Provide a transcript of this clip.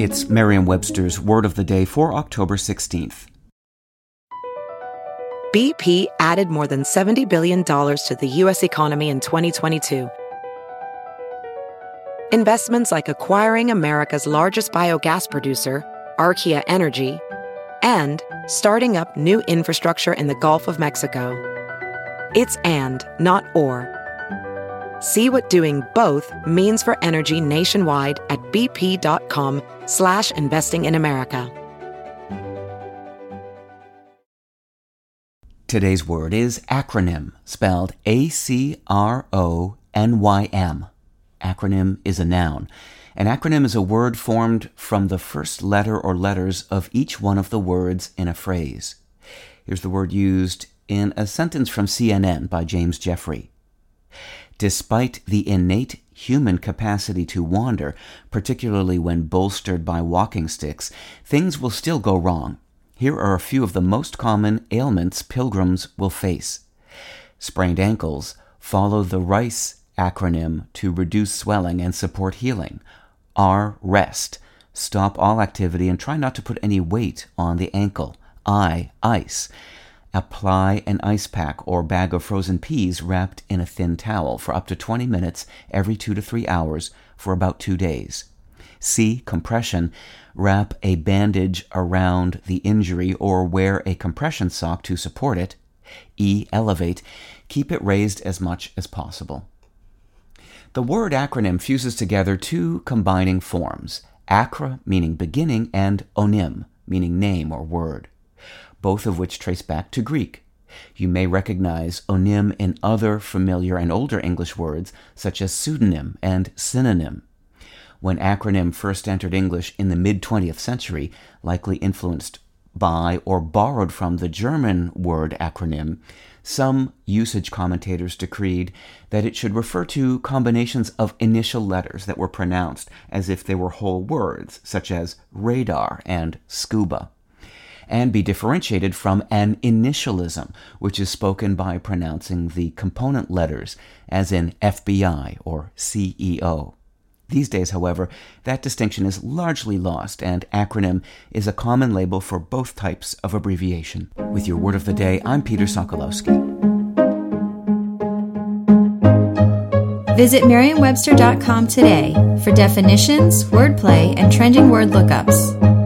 It's Merriam Webster's Word of the Day for October 16th. BP added more than $70 billion to the U.S. economy in 2022. Investments like acquiring America's largest biogas producer, Archaea Energy, and starting up new infrastructure in the Gulf of Mexico. It's and, not or. See what doing both means for energy nationwide at bp.com slash investing in America. Today's word is acronym, spelled A-C-R-O-N-Y-M. Acronym is a noun. An acronym is a word formed from the first letter or letters of each one of the words in a phrase. Here's the word used in a sentence from CNN by James Jeffrey. Despite the innate human capacity to wander, particularly when bolstered by walking sticks, things will still go wrong. Here are a few of the most common ailments pilgrims will face. Sprained ankles follow the RICE acronym to reduce swelling and support healing. R rest. Stop all activity and try not to put any weight on the ankle. I ice. Apply an ice pack or bag of frozen peas wrapped in a thin towel for up to 20 minutes every two to three hours for about two days. C. Compression. Wrap a bandage around the injury or wear a compression sock to support it. E. Elevate. Keep it raised as much as possible. The word acronym fuses together two combining forms acra, meaning beginning, and onym, meaning name or word both of which trace back to Greek. You may recognize onym in other familiar and older English words, such as pseudonym and synonym. When acronym first entered English in the mid 20th century, likely influenced by or borrowed from the German word Akronym, some usage commentators decreed that it should refer to combinations of initial letters that were pronounced as if they were whole words, such as radar and scuba and be differentiated from an initialism, which is spoken by pronouncing the component letters, as in FBI or CEO. These days, however, that distinction is largely lost, and acronym is a common label for both types of abbreviation. With your word of the day, I'm Peter Sokolowski. Visit Merriam-Webster.com today for definitions, wordplay, and trending word lookups.